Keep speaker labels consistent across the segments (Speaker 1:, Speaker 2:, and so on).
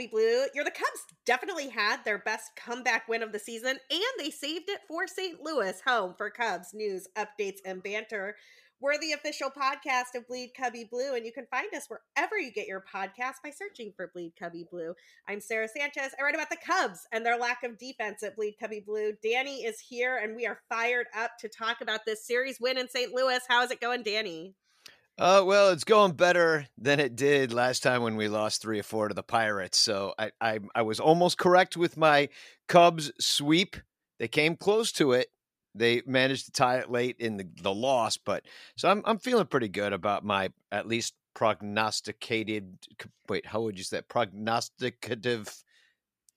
Speaker 1: Cubby Blue. You're the Cubs definitely had their best comeback win of the season, and they saved it for St. Louis, home for Cubs news, updates, and banter. We're the official podcast of Bleed Cubby Blue, and you can find us wherever you get your podcast by searching for Bleed Cubby Blue. I'm Sara Sanchez. I write about the Cubs and their lack of defense at Bleed Cubby Blue. Danny is here, and we are fired up to talk about this series win in St. Louis. How is it going, Danny?
Speaker 2: Uh, well, it's going better than it did last time when we lost three or four to the Pirates. So I, I, I was almost correct with my Cubs sweep. They came close to it, they managed to tie it late in the, the loss, but so I'm I'm feeling pretty good about my at least prognosticated. Wait, how would you say that? Prognosticative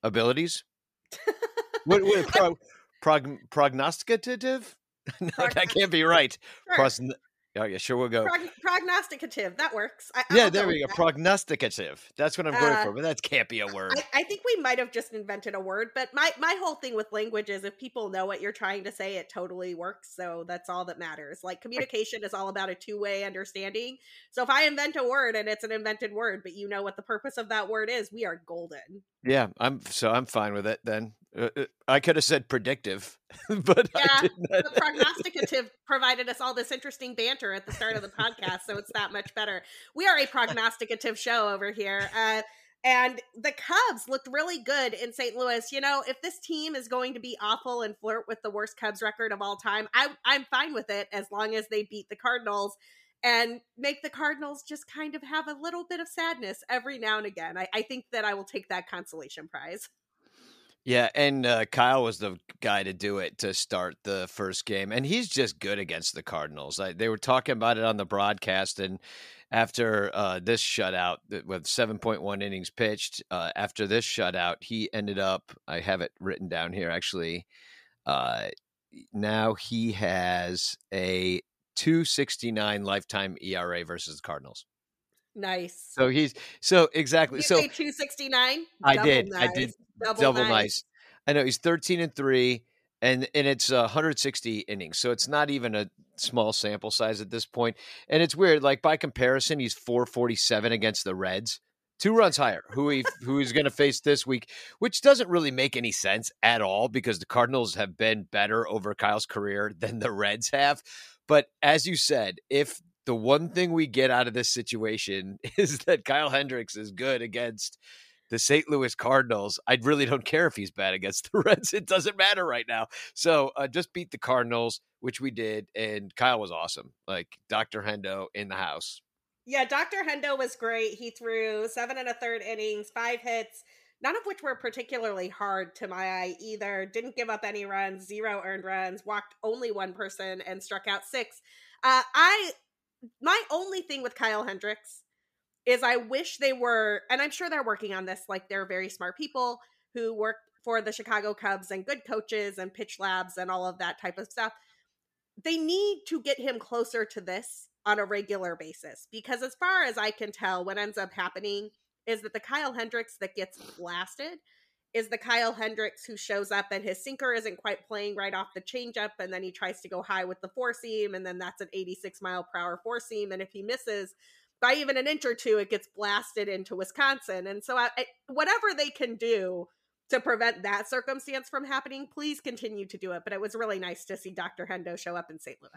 Speaker 2: abilities? what, what prog, prog, prognosticative? no, that can't be right. Sure. Oh yeah, sure we'll go.
Speaker 1: Prog- prognosticative. That works.
Speaker 2: I, yeah, there we go. That. Prognosticative. That's what I'm going uh, for, but that can't be a word.
Speaker 1: I, I, think we might have just invented a word, but my my whole thing with language is if people know what you're trying to say, it totally works. So that's all that matters. Like communication is all about a two way understanding. So if I invent a word and it's an invented word, but you know what the purpose of that word is, we are golden.
Speaker 2: Yeah, I'm so I'm fine with it then. Uh, uh, I could have said predictive, but
Speaker 1: yeah, the prognosticative provided us all this interesting banter at the start of the podcast, so it's that much better. We are a prognosticative show over here. Uh, and the Cubs looked really good in St. Louis. You know, if this team is going to be awful and flirt with the worst Cubs record of all time, I, I'm fine with it as long as they beat the Cardinals and make the Cardinals just kind of have a little bit of sadness every now and again. I, I think that I will take that consolation prize.
Speaker 2: Yeah, and uh, Kyle was the guy to do it to start the first game, and he's just good against the Cardinals. I, they were talking about it on the broadcast, and after uh, this shutout with 7.1 innings pitched, uh, after this shutout, he ended up. I have it written down here actually. Uh, now he has a 269 lifetime ERA versus the Cardinals.
Speaker 1: Nice.
Speaker 2: So he's so exactly so
Speaker 1: 269.
Speaker 2: I did. Nice. I did double, double nice. nice. I know he's 13 and 3 and and it's 160 innings. So it's not even a small sample size at this point. And it's weird like by comparison he's 447 against the Reds. Two runs higher, who he who he's going to face this week, which doesn't really make any sense at all because the Cardinals have been better over Kyle's career than the Reds have. But as you said, if the one thing we get out of this situation is that Kyle Hendricks is good against the St. Louis Cardinals. I really don't care if he's bad against the Reds. It doesn't matter right now. So uh, just beat the Cardinals, which we did, and Kyle was awesome. Like Dr. Hendo in the house.
Speaker 1: Yeah, Dr. Hendo was great. He threw seven and a third innings, five hits, none of which were particularly hard to my eye either. Didn't give up any runs, zero earned runs, walked only one person, and struck out six. Uh, I my only thing with Kyle Hendricks is I wish they were, and I'm sure they're working on this. Like they're very smart people who work for the Chicago Cubs and good coaches and pitch labs and all of that type of stuff. They need to get him closer to this on a regular basis because, as far as I can tell, what ends up happening is that the Kyle Hendricks that gets blasted is the Kyle Hendricks who shows up and his sinker isn't quite playing right off the changeup, and then he tries to go high with the four seam, and then that's an 86 mile per hour four seam, and if he misses by even an inch or two, it gets blasted into Wisconsin. And so, I, I, whatever they can do to prevent that circumstance from happening, please continue to do it. But it was really nice to see Dr. Hendo show up in St. Louis.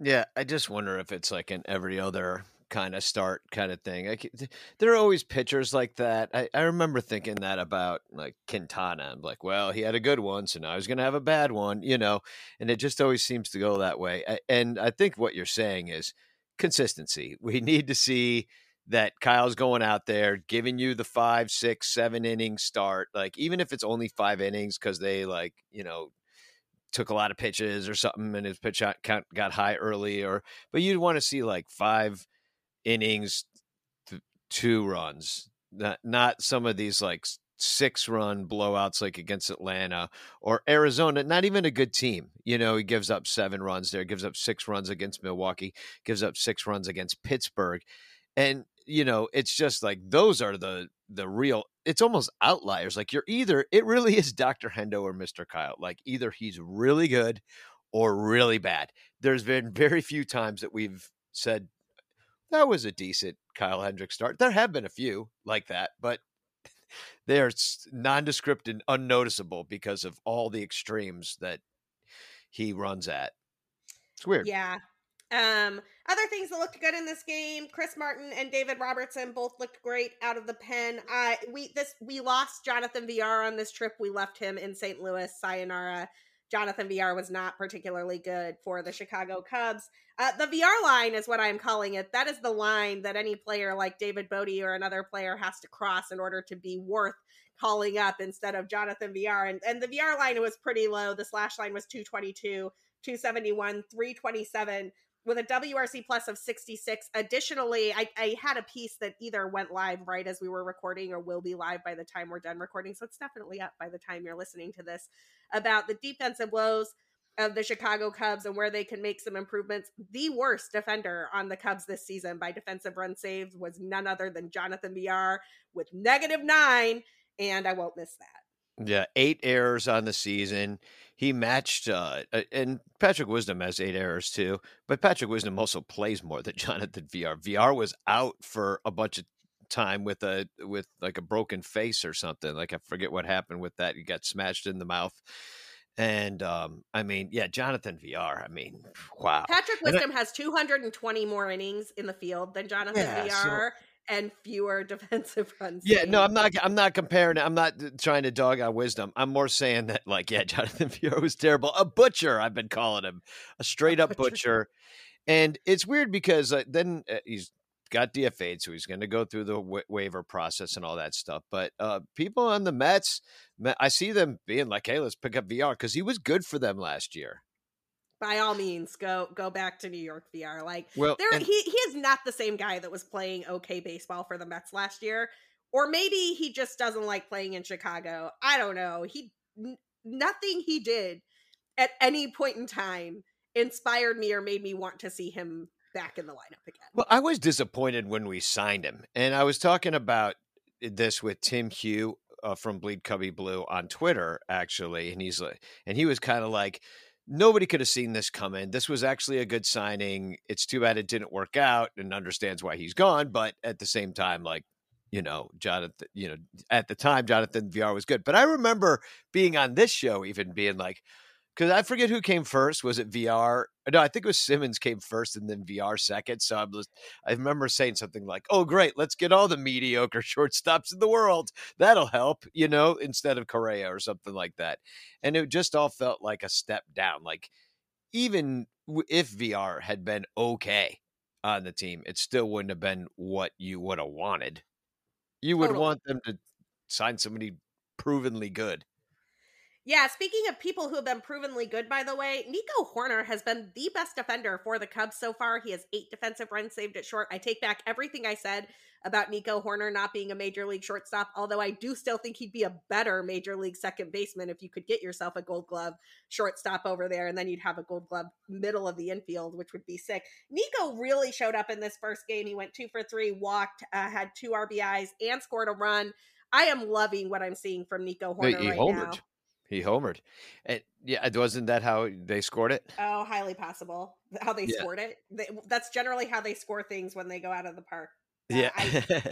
Speaker 2: Yeah, I just wonder if it's like in every other kind of start kind of thing. Like, there are always pitchers like that. I, I remember thinking that about like Quintana. I'm like, well, he had a good one, so now he's going to have a bad one, you know, and it just always seems to go that way. And I think what you're saying is consistency. We need to see that Kyle's going out there giving you the five, six, seven inning start. Like, even if it's only five innings because they like, you know, took a lot of pitches or something and his pitch count got high early or but you'd want to see like five innings, two runs, not not some of these like six run blowouts like against Atlanta or Arizona, not even a good team. You know, he gives up seven runs there, gives up six runs against Milwaukee, gives up six runs against Pittsburgh. And, you know, it's just like those are the the real it's almost outliers. Like you're either it really is Dr. Hendo or Mr. Kyle. Like either he's really good or really bad. There's been very few times that we've said that was a decent Kyle Hendricks start. There have been a few like that, but they are nondescript and unnoticeable because of all the extremes that he runs at. It's weird.
Speaker 1: Yeah. Um, other things that looked good in this game, Chris Martin and David Robertson both looked great out of the pen. I we this we lost Jonathan Villar on this trip. We left him in St. Louis. Sayonara. Jonathan Villar was not particularly good for the Chicago Cubs. Uh, the Villar line is what I'm calling it. That is the line that any player like David Bote or another player has to cross in order to be worth calling up instead of Jonathan Villar. And, and the Villar line was pretty low. The slash line was 222, 271, 327 with a WRC plus of 66. Additionally, I, I, had a piece that either went live right as we were recording or will be live by the time we're done recording. So it's definitely up by the time you're listening to this about the defensive woes of the Chicago Cubs and where they can make some improvements. The worst defender on the Cubs this season by defensive run saves was none other than Jonathan Villar with negative nine. And I won't miss that.
Speaker 2: Yeah, eight errors on the season he matched uh, and Patrick Wisdom has eight errors too, but Patrick Wisdom also plays more than Jonathan Villar. Villar was out for a bunch of time with a with like a broken face or something. Like I forget what happened with that. He got smashed in the mouth. And um, I mean, yeah, Jonathan Villar. I mean, wow.
Speaker 1: Patrick Wisdom I, has 220 more innings in the field than Jonathan yeah, Villar. So, and fewer defensive runs.
Speaker 2: Yeah, no, I'm not. I'm not comparing. I'm not trying to dog on wisdom. I'm more saying that, like, yeah, Jonathan Villar was terrible. A butcher, I've been calling him a straight up butcher. butcher. And it's weird because uh, then uh, he's got DFA'd, so he's going to go through the wa- waiver process and all that stuff. But uh, people on the Mets, I see them being like, "Hey, let's pick up Villar" because he was good for them last year
Speaker 1: by all means go go back to New York Villar. Like well, there and- he he is not the same guy that was playing okay baseball for the Mets last year. Or maybe he just doesn't like playing in Chicago. I don't know. He n- nothing he did at any point in time inspired me or made me want to see him back in the lineup again.
Speaker 2: Well, I was disappointed when we signed him. And I was talking about this with Tim Hugh uh, from Bleed Cubby Blue on Twitter actually, and he's like and he was kind of like nobody could have seen this coming. This was actually a good signing. It's too bad it didn't work out and understands why he's gone. But at the same time, like, you know, Jonathan, you know, at the time, Jonathan Villar was good. But I remember being on this show, even being like, because I forget who came first. Was it Villar? No, I think it was Simmons came first and then Villar second. So I was, I remember saying something like, "Oh, great, let's get all the mediocre shortstops in the world. That'll help," you know, instead of Correa or something like that. And it just all felt like a step down. Like even if Villar had been okay on the team, it still wouldn't have been what you would have wanted. You would totally. want them to sign somebody provenly good.
Speaker 1: Yeah, speaking of people who have been provenly good, by the way, Nico Hoerner has been the best defender for the Cubs so far. He has eight defensive runs saved at short. I take back everything I said about Nico Hoerner not being a major league shortstop, although I do still think he'd be a better major league second baseman if you could get yourself a gold glove shortstop over there, and then you'd have a gold glove middle of the infield, which would be sick. Nico really showed up in this first game. He went two for three, walked, uh, had two RBIs, and scored a run. I am loving what I'm seeing from Nico Hoerner he right homered. now.
Speaker 2: He homered. And yeah, wasn't that how they scored it?
Speaker 1: Oh, highly possible. How they yeah. scored it. They, that's generally how they score things when they go out of the park. Uh, yeah. I,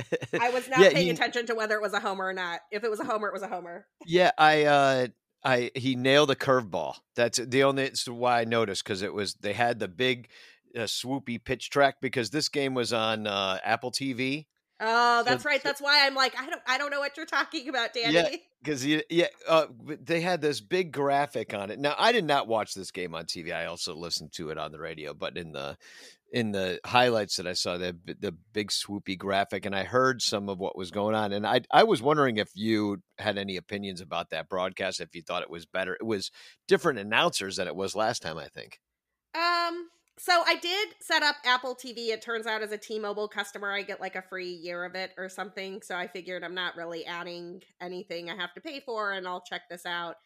Speaker 1: I, was not yeah, paying he, attention to whether it was a homer or not. If it was a homer, it was a homer.
Speaker 2: Yeah, I uh I he nailed a curveball. That's the only it's why I noticed because it was they had the big uh, swoopy pitch track because this game was on uh, Apple TV
Speaker 1: Oh, that's so, right. That's why I'm like, I don't, I don't know what you're talking about, Danny.
Speaker 2: Yeah, because yeah, uh, they had this big graphic on it. Now, I did not watch this game on TV. I also listened to it on the radio, but in the in the highlights that I saw, the the big swoopy graphic, and I heard some of what was going on. And I I was wondering if you had any opinions about that broadcast, if you thought it was better. It was different announcers than it was last time, I think.
Speaker 1: Um, so I did set up Apple TV. It turns out as a T-Mobile customer, I get like a free year of it or something. So I figured I'm not really adding anything I have to pay for, and I'll check this out.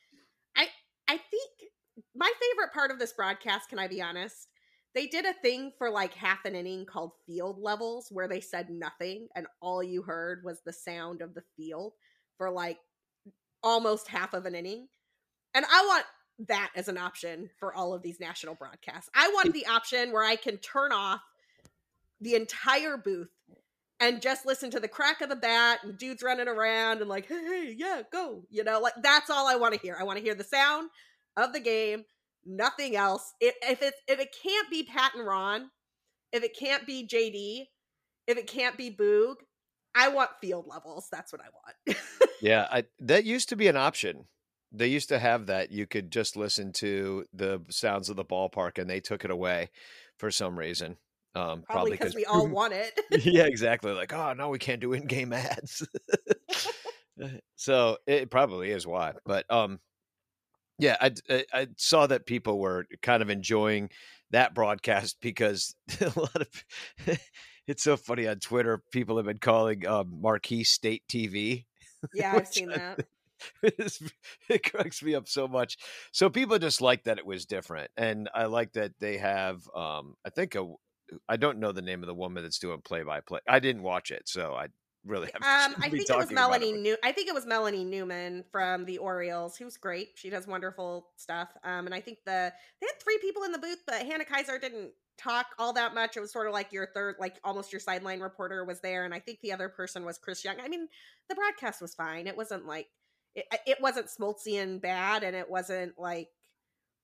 Speaker 1: I I think my favorite part of this broadcast, can I be honest? They did a thing for like half an inning called field levels where they said nothing and all you heard was the sound of the field for like almost half of an inning. And I want that as an option for all of these national broadcasts. I want the option where I can turn off the entire booth and just listen to the crack of the bat and dudes running around and like, hey, hey, yeah, go. You know, like that's all I want to hear. I want to hear the sound of the game, nothing else. If, it if it can't be Pat and Ron, if it can't be JD, if it can't be Boog, I want field levels. That's what I want.
Speaker 2: yeah, I, that used to be an option. They used to have that. You could just listen to the sounds of the ballpark, and they took it away for some reason.
Speaker 1: Um, probably because we all want it.
Speaker 2: yeah, exactly. Like, oh no, we can't do in-game ads. so it probably is why. But um, yeah, I, I, I saw that people were kind of enjoying that broadcast because a lot of it's so funny on Twitter. People have been calling um, Marquee State TV.
Speaker 1: Yeah, I've seen that.
Speaker 2: it cracks me up so much. So people just like that it was different, and I like that they have. Um, I think a. I don't know the name of the woman that's doing play by play. I didn't watch it, so I really
Speaker 1: have. Um, I think it was Melanie New. I think it was Melanie Newman from the Orioles, who's great. She does wonderful stuff. Um, and I think the they had three people in the booth, but Hannah Keyser didn't talk all that much. It was sort of like your third, like almost your sideline reporter was there, and I think the other person was Chris Young. I mean, the broadcast was fine. It wasn't like it, it wasn't Smoltzian bad, and it wasn't like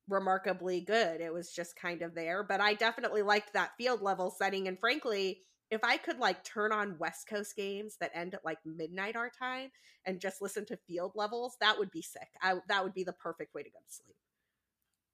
Speaker 1: remarkably good. It was just kind of there. But I definitely liked that field level setting, and frankly if I could like turn on West Coast games that end at like midnight our time and just listen to field levels, that would be sick. I that would be the perfect way to go to sleep.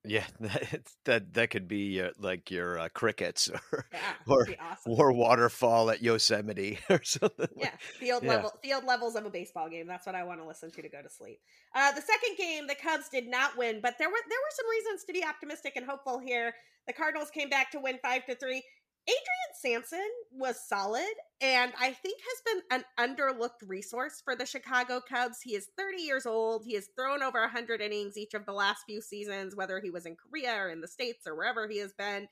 Speaker 2: Yeah, that that, that could be uh, like your uh, crickets or
Speaker 1: yeah,
Speaker 2: or,
Speaker 1: awesome.
Speaker 2: or waterfall at Yosemite or something.
Speaker 1: Yeah, field yeah. level field levels of a baseball game. That's what I want to listen to to go to sleep. Uh, the second game, the Cubs did not win, but there were there were some reasons to be optimistic and hopeful here. The Cardinals came back to win five to three. Adrian Sampson was solid and I think has been an underlooked resource for the Chicago Cubs. He is 30 years old. He has thrown over 100 innings each of the last few seasons, whether he was in Korea or in the States or wherever he has been.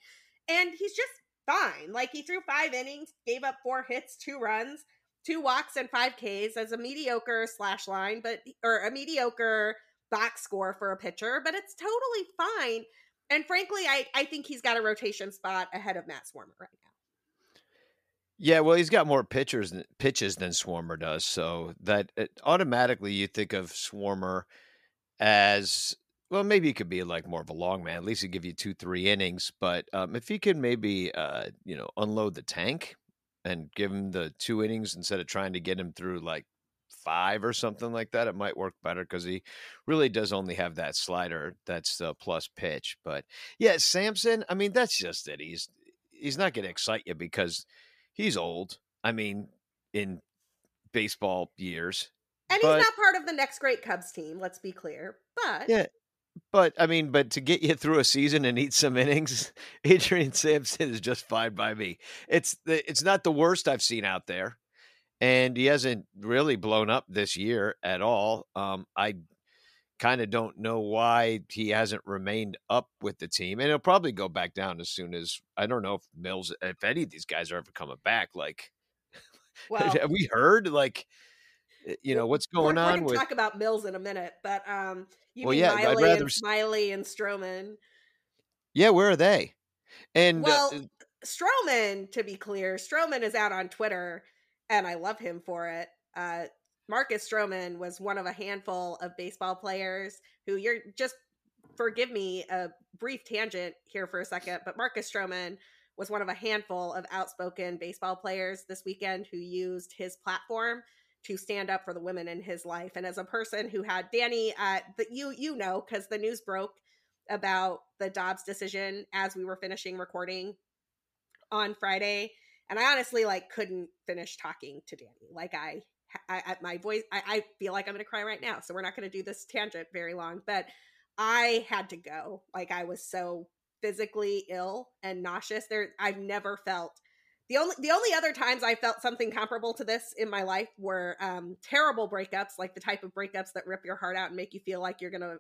Speaker 1: And he's just fine. Like he threw five innings, gave up four hits, two runs, two walks, and five Ks as a mediocre slash line, but or a mediocre box score for a pitcher, but it's totally fine and frankly, I, I think he's got a rotation spot ahead of Matt Swarmer right now.
Speaker 2: Yeah, well, he's got more pitchers pitches than Swarmer does, so that it, automatically you think of Swarmer as well. Maybe he could be like more of a long man. At least he give you two, three innings. But um, if he could maybe, uh, you know, unload the tank and give him the two innings instead of trying to get him through like five or something like that, it might work better because he really does only have that slider that's the plus pitch. But yeah, Sampson, I mean, that's just it. He's he's not going to excite you because he's old. I mean, in baseball years.
Speaker 1: And but, he's not part of the next great Cubs team, let's be clear. But
Speaker 2: Yeah. But I mean, but to get you through a season and eat some innings, Adrian Sampson is just fine by me. It's the, it's not the worst I've seen out there and he hasn't really blown up this year at all. Um, I kind of don't know why he hasn't remained up with the team, and he'll probably go back down as soon as I don't know if Mills, if any of these guys are ever coming back. Like, well, have we heard like? Eh, you know what's going
Speaker 1: we're,
Speaker 2: on.
Speaker 1: We're
Speaker 2: with...
Speaker 1: talk about Mills in a minute, but um, you well, mean yeah, Miley rather... and Smyly and Stroman?
Speaker 2: Yeah, where are they? And
Speaker 1: uh, well, uh, Stroman, to be clear, Stroman is out on Twitter and I love him for it. Uh, Marcus Stroman was one of a handful of baseball players who you're just forgive me a brief tangent here for a second, but Marcus Stroman was one of a handful of outspoken baseball players this weekend who used his platform to stand up for the women in his life. And as a person who had Danny, uh, that you you know, because the news broke about the Dobbs decision as we were finishing recording on Friday and I honestly like couldn't finish talking to Danny. Like I, I, my voice, I, I feel like I'm gonna cry right now. So we're not gonna do this tangent very long, but I had to go. Like I was so physically ill and nauseous. There, I've never felt the only the only other times I felt something comparable to this in my life were um, terrible breakups, like the type of breakups that rip your heart out and make you feel like you're gonna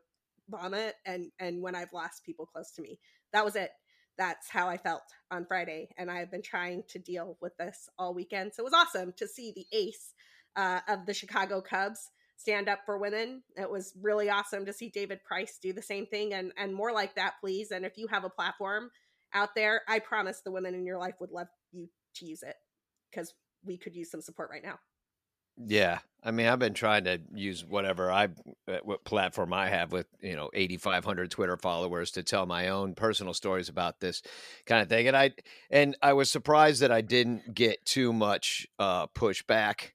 Speaker 1: vomit, and and when I've lost people close to me. That was it that's how I felt on Friday. And I've been trying to deal with this all weekend. So it was awesome to see the ace uh, of the Chicago Cubs stand up for women. It was really awesome to see David Price do the same thing and, and more like that, please. And if you have a platform out there, I promise the women in your life would love you to use it because we could use some support right now.
Speaker 2: Yeah, I mean, I've been trying to use whatever I, uh, what platform I have with you know 8,500 Twitter followers to tell my own personal stories about this kind of thing, and I and I was surprised that I didn't get too much uh, pushback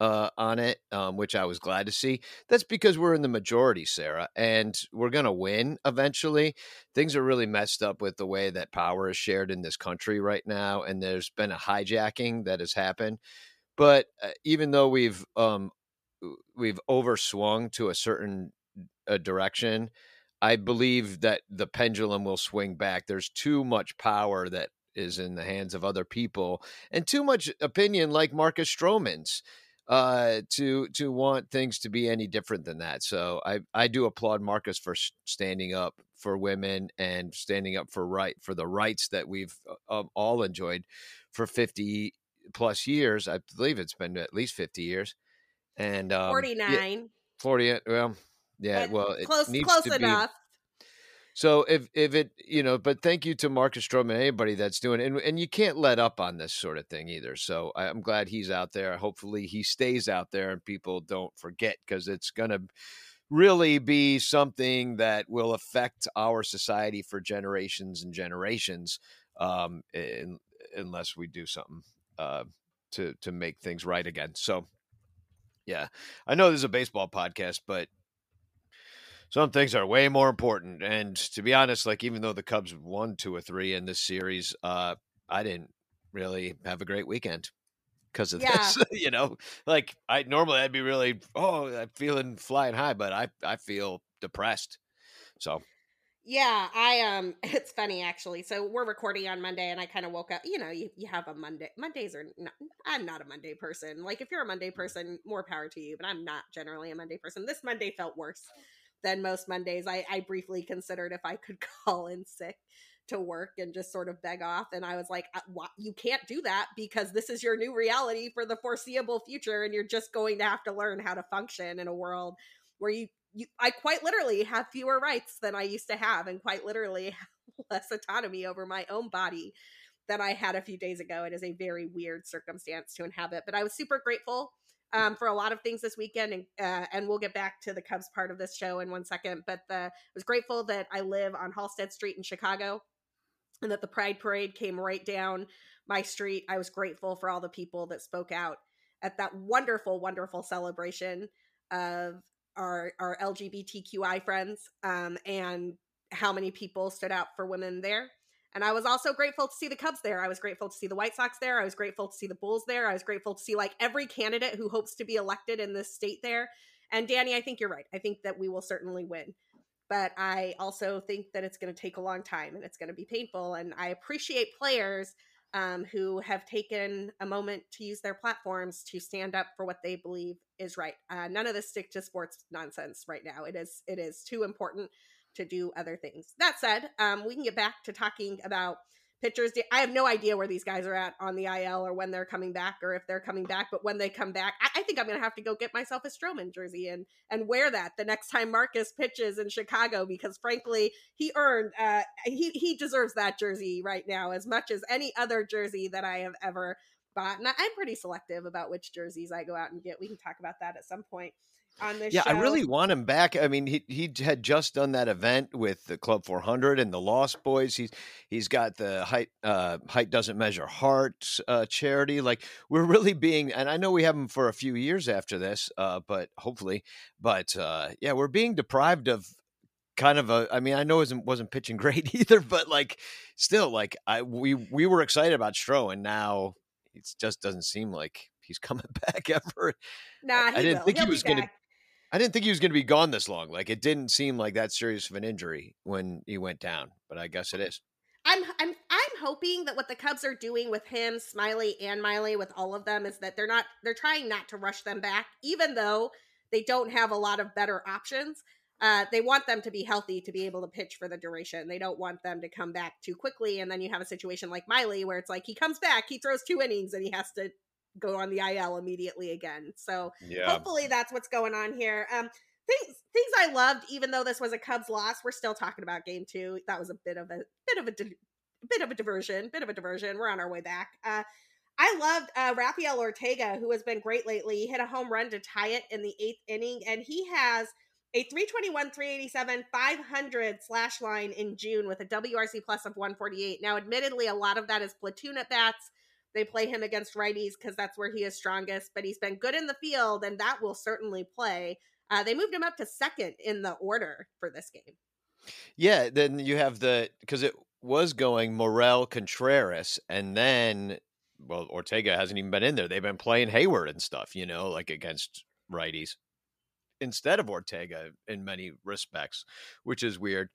Speaker 2: uh, on it, um, which I was glad to see. That's because we're in the majority, Sara, and we're going to win eventually. Things are really messed up with the way that power is shared in this country right now, and there's been a hijacking that has happened but uh, even though we've um, we've overswung to a certain uh, direction, I believe that the pendulum will swing back. There's too much power that is in the hands of other people, and too much opinion, like Marcus Stroman's, uh, to to want things to be any different than that. So I I do applaud Marcus for standing up for women and standing up for right for the rights that we've uh, all enjoyed for 50 plus years. I believe it's been at least 50 years. And um,
Speaker 1: 49. Yeah,
Speaker 2: 40. Well, yeah, well, it
Speaker 1: close,
Speaker 2: needs
Speaker 1: close
Speaker 2: to
Speaker 1: enough.
Speaker 2: Be, so if if it you know, but thank you to Marcus Stroman, anybody that's doing it, and and you can't let up on this sort of thing either. So I, I'm glad he's out there. Hopefully he stays out there and people don't forget because it's gonna really be something that will affect our society for generations and generations um, in, unless we do something uh, to to make things right again. So, yeah, I know this is a baseball podcast, but some things are way more important. And to be honest, like even though the Cubs won two or three in this series, uh, I didn't really have a great weekend because of yeah. this. you know, like I normally I'd be really oh I'm feeling flying high, but I I feel depressed. So
Speaker 1: yeah, I um it's funny actually. So we're recording on Monday and I kind of woke up, you know, you, you have a Monday. Mondays are not I'm not a Monday person. Like if you're a Monday person, more power to you, but I'm not generally a Monday person. This Monday felt worse than most Mondays. I I briefly considered if I could call in sick to work and just sort of beg off and I was like, you can't do that because this is your new reality for the foreseeable future and you're just going to have to learn how to function in a world where you you, I quite literally have fewer rights than I used to have, and quite literally less autonomy over my own body than I had a few days ago. It is a very weird circumstance to inhabit, but I was super grateful um, for a lot of things this weekend, and uh, and we'll get back to the Cubs part of this show in one second. But the, I was grateful that I live on Halsted Street in Chicago, and that the Pride Parade came right down my street. I was grateful for all the people that spoke out at that wonderful, wonderful celebration of our our LGBTQI friends um, and how many people stood out for women there. And I was also grateful to see the Cubs there. I was grateful to see the White Sox there. I was grateful to see the Bulls there. I was grateful to see like every candidate who hopes to be elected in this state there. And Danny, I think you're right. I think that we will certainly win. But I also think that it's going to take a long time and it's going to be painful. And I appreciate players um, who have taken a moment to use their platforms to stand up for what they believe is right. Uh, none of this stick to sports nonsense right now. It is it is too important to do other things. That said, um, we can get back to talking about pitchers. I have no idea where these guys are at on the IL or when they're coming back or if they're coming back. But when they come back, I, I think I'm going to have to go get myself a Stroman jersey and and wear that the next time Marcus pitches in Chicago because frankly, he earned uh, he he deserves that jersey right now as much as any other jersey that I have ever bought. And I'm pretty selective about which jerseys I go out and get. We can talk about that at some point on this
Speaker 2: yeah
Speaker 1: show.
Speaker 2: i really want him back i mean he he had just done that event with the club 400 and the lost boys he's he's got the height uh height doesn't measure heart uh charity like we're really being and i know we have him for a few years after this uh but hopefully but uh yeah we're being deprived of kind of a i mean i know wasn't, wasn't pitching great either but like still like i we we were excited about Stroh and now it just doesn't seem like he's coming back ever.
Speaker 1: Nah, I didn't will.
Speaker 2: think
Speaker 1: He'll
Speaker 2: he was
Speaker 1: going
Speaker 2: to. I didn't think he was going to be gone this long. Like it didn't seem like that serious of an injury when he went down, but I guess it is.
Speaker 1: I'm I'm I'm hoping that what the Cubs are doing with him, Smyly and Miley, with all of them, is that they're not they're trying not to rush them back, even though they don't have a lot of better options. Uh, they want them to be healthy to be able to pitch for the duration. They don't want them to come back too quickly, and then you have a situation like Miley where it's like he comes back, he throws two innings, and he has to go on the IL immediately again. So yeah. hopefully that's what's going on here. Um, things things I loved, even though this was a Cubs loss, we're still talking about Game Two. That was a bit of a bit of a di- bit of a diversion, bit of a diversion. We're on our way back. Uh, I loved uh, Rafael Ortega, who has been great lately. He hit a home run to tie it in the eighth inning, and he has a 321, 387, 500 slash line in June with a WRC plus of 148. Now, admittedly, a lot of that is platoon at bats. They play him against righties because that's where he is strongest, but he's been good in the field, and that will certainly play. Uh, they moved him up to second in the order for this game.
Speaker 2: Yeah, then you have the because it was going Morel Contreras, and then well, Ortega hasn't even been in there. They've been playing Heyward and stuff, you know, like against righties instead of Ortega in many respects, which is weird.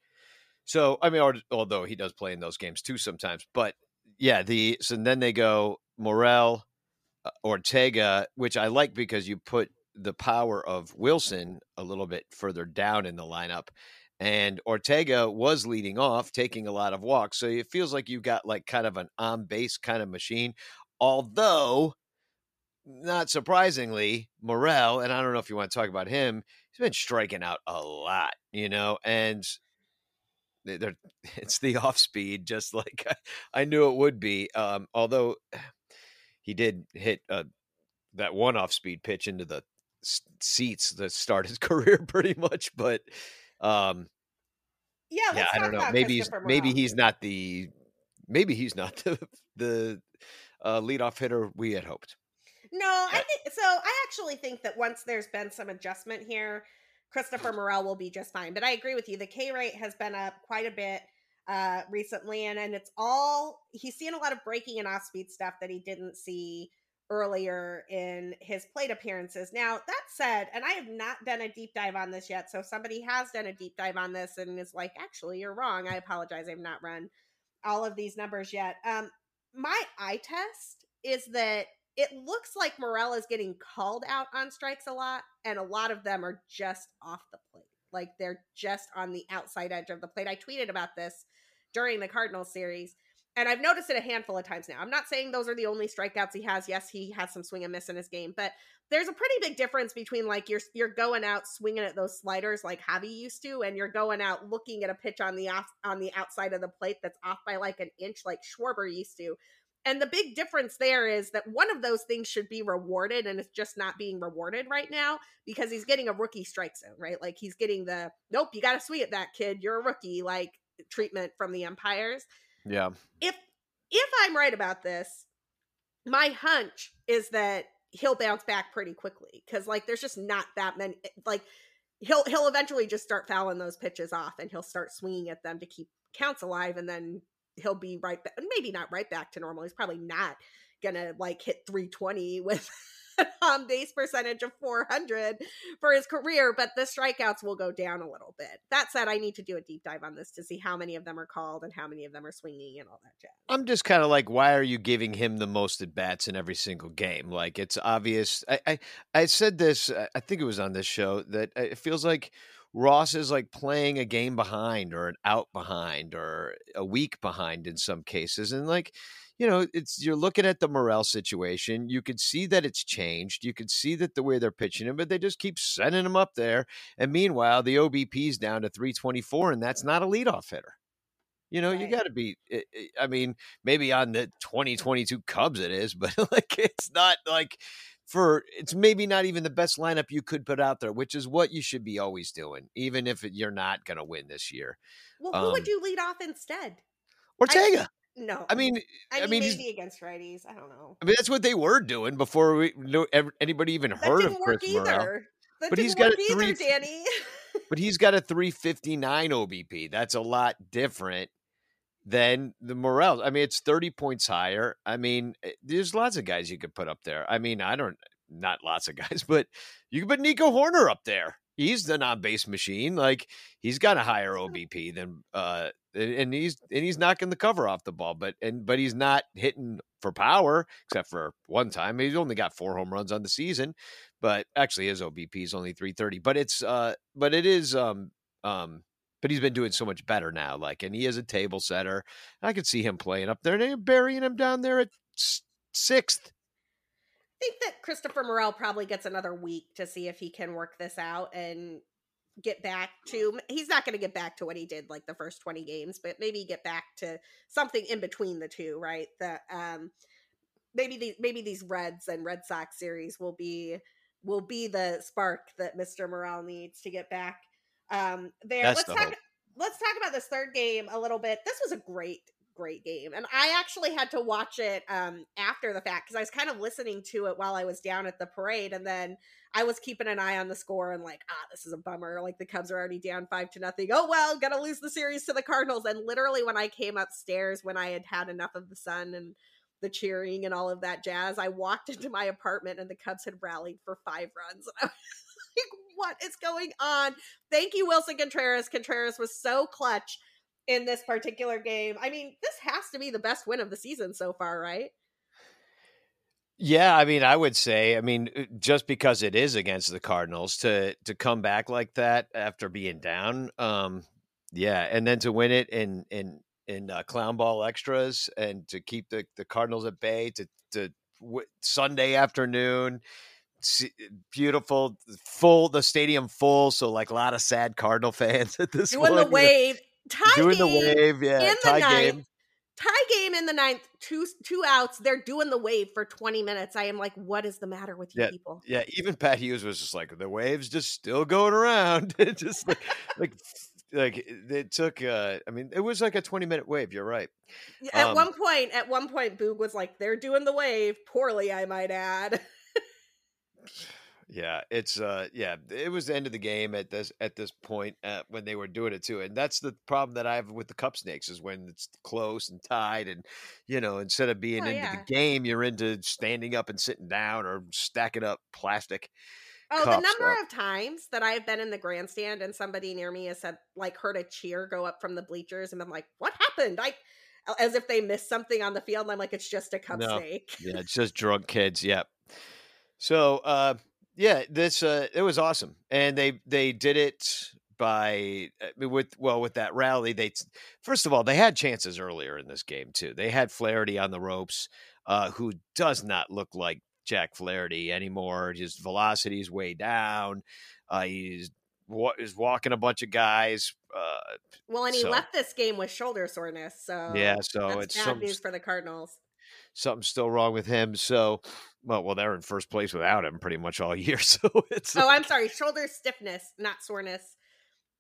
Speaker 2: So, I mean, although he does play in those games too sometimes, but yeah, the so then they go Morel, uh, Ortega, which I like because you put the power of Wilson a little bit further down in the lineup. And Ortega was leading off, taking a lot of walks. So it feels like you've got like kind of an on base kind of machine. Although not surprisingly, Morel, and I don't know if you want to talk about him, he's been striking out a lot, you know, and they're, it's the off speed, just like I, I knew it would be. Um, although he did hit uh, that one off speed pitch into the seats that start his career pretty much, but um,
Speaker 1: yeah,
Speaker 2: yeah, I don't know. Maybe he's, maybe he's not the maybe he's not the the uh, leadoff hitter we had hoped.
Speaker 1: No, I think so. I actually think that once there's been some adjustment here, Christopher Morel will be just fine. But I agree with you. The K rate has been up quite a bit uh recently and and it's all he's seen a lot of breaking and off speed stuff that he didn't see earlier in his plate appearances. Now, that said, and I have not done a deep dive on this yet, so somebody has done a deep dive on this and is like, actually, you're wrong. I apologize. I've not run all of these numbers yet. Um, my eye test is that it looks like Morel is getting called out on strikes a lot, and a lot of them are just off the plate. Like they're just on the outside edge of the plate. I tweeted about this during the Cardinals series, and I've noticed it a handful of times now. I'm not saying those are the only strikeouts he has. Yes, he has some swing and miss in his game, but there's a pretty big difference between like you're you're going out swinging at those sliders like Javi used to, and you're going out looking at a pitch on the off on the outside of the plate that's off by like an inch, like Schwarber used to. And the big difference there is that one of those things should be rewarded and it's just not being rewarded right now because he's getting a rookie strike zone, right? Like he's getting the nope, you got to swing at that kid, you're a rookie like treatment from the umpires.
Speaker 2: Yeah.
Speaker 1: If if I'm right about this, my hunch is that he'll bounce back pretty quickly cuz like there's just not that many eh, like he'll he'll eventually just start fouling those pitches off and he'll start swinging at them to keep counts alive and then he'll be right back maybe not right back to normal he's probably not gonna like hit 320 with on um, base percentage of 400 for his career, but the strikeouts will go down a little bit. That said, I need to do a deep dive on this to see how many of them are called and how many of them are swinging and all that jazz.
Speaker 2: I'm just kind of like, why are you giving him the most at bats in every single game? Like, it's obvious. I, I, I said this, I think it was on this show, that uh, it feels like Ross is like playing a game behind or an out behind or a week behind in some cases. And like, you know, it's you're looking at the Morel situation. You could see that it's changed. You could see that the way they're pitching him, but they just keep sending him up there. And meanwhile, the OBP is down to 324, and that's not a leadoff hitter. You know, right. you got to be. Eh, eh, I mean, maybe on the 2022 Cubs it is, but like it's not like for it's maybe not even the best lineup you could put out there, which is what you should be always doing, even if you're not going to win this year.
Speaker 1: Well, who um, would you lead off instead?
Speaker 2: Ortega. I,
Speaker 1: no,
Speaker 2: I mean,
Speaker 1: I, mean, I mean maybe against righties. I don't know.
Speaker 2: I mean, that's what they were doing before we anybody even
Speaker 1: that
Speaker 2: heard of Chris Morel.
Speaker 1: but he's got a three, either, Danny.
Speaker 2: but he's got a 359 OBP. That's a lot different than the Morel. I mean, it's 30 points higher. I mean, eh, there's lots of guys you could put up there. I mean, I don't, not lots of guys, but you could put Nico Hoerner up there. He's the non-base machine. Like he's got a higher OBP than, uh, and he's and he's knocking the cover off the ball, but and but he's not hitting for power except for one time. He's only got four home runs on the season, but actually his OBP is only 330. But it's uh, but it is um um but he's been doing so much better now. Like, and he is a table setter. I could see him playing up there and burying him down there at sixth.
Speaker 1: I think that Christopher Morel probably gets another week to see if he can work this out and get back to he's not going to get back to what he did like the first 20 games but maybe get back to something in between the two right that um maybe these maybe these Reds and Red Sox series will be will be the spark that Mr. Morel needs to get back um there.
Speaker 2: That's
Speaker 1: let's
Speaker 2: the
Speaker 1: talk
Speaker 2: hope.
Speaker 1: let's talk about this third game a little bit. This was a great great game. And I actually had to watch it um after the fact because I was kind of listening to it while I was down at the parade and then I was keeping an eye on the score and like, ah, this is a bummer. Like the Cubs are already down 5 to nothing. Oh well, to lose the series to the Cardinals and literally when I came upstairs when I had had enough of the sun and the cheering and all of that jazz, I walked into my apartment and the Cubs had rallied for 5 runs. And I was like, what is going on? Thank you Wilson Contreras. Contreras was so clutch in this particular game. I mean, this has to be the best win of the season so far, right?
Speaker 2: Yeah, I mean, I would say, I mean, uh, just because it is against the Cardinals to to come back like that after being down, um, yeah, and then to win it in in in uh, clown ball extras and to keep the the Cardinals at bay to to w- Sunday afternoon, beautiful, full the stadium full, so like a lot of sad Cardinal fans at this
Speaker 1: Doing
Speaker 2: point,
Speaker 1: the wave. Tie
Speaker 2: doing the
Speaker 1: game
Speaker 2: wave, yeah,
Speaker 1: in the
Speaker 2: tie
Speaker 1: ninth.
Speaker 2: game.
Speaker 1: tie game in the ninth, two two outs. They're doing the wave for 20 minutes. I am like, what is the matter with you
Speaker 2: Yeah,
Speaker 1: people?
Speaker 2: Yeah, even Pat Hughes was just like the waves just still going around. It just like like like it took uh I mean it was like a 20 minute wave, you're right.
Speaker 1: At
Speaker 2: Um
Speaker 1: one point, at one point, Boog was like, they're doing the wave poorly, I might add.
Speaker 2: yeah, it's uh yeah, it was the end of the game at this at this point uh, when they were doing it too. And that's the problem that I have with the Cup Snakes is when it's close and tied and you know, instead of being
Speaker 1: Oh,
Speaker 2: into
Speaker 1: yeah.
Speaker 2: the game, you're into standing up and sitting down or stacking up plastic.
Speaker 1: Oh, the number
Speaker 2: up.
Speaker 1: of times that I've been in the grandstand and somebody near me has said, like, heard a cheer go up from the bleachers, and I'm like, what happened? I, as if they missed something on the field. And I'm like, it's just a cup
Speaker 2: No.
Speaker 1: snake.
Speaker 2: yeah, it's just drunk kids. Yep. So, uh, yeah, this uh, it was awesome, and they they did it by uh, with well with that rally. They first of all they had chances earlier in this game too. They had Flaherty on the ropes, uh, who does not look like Jack Flaherty anymore. His velocity is way down. Uh, he's wa- is walking a bunch of guys. Uh,
Speaker 1: Well, and he
Speaker 2: So-
Speaker 1: left this game with shoulder soreness. So
Speaker 2: yeah, so it's
Speaker 1: bad
Speaker 2: some
Speaker 1: news for the Cardinals.
Speaker 2: something's still wrong with him. So, well, well, they're in first place without him pretty much all year. So it's
Speaker 1: Oh, I'm sorry. Shoulder stiffness, not soreness.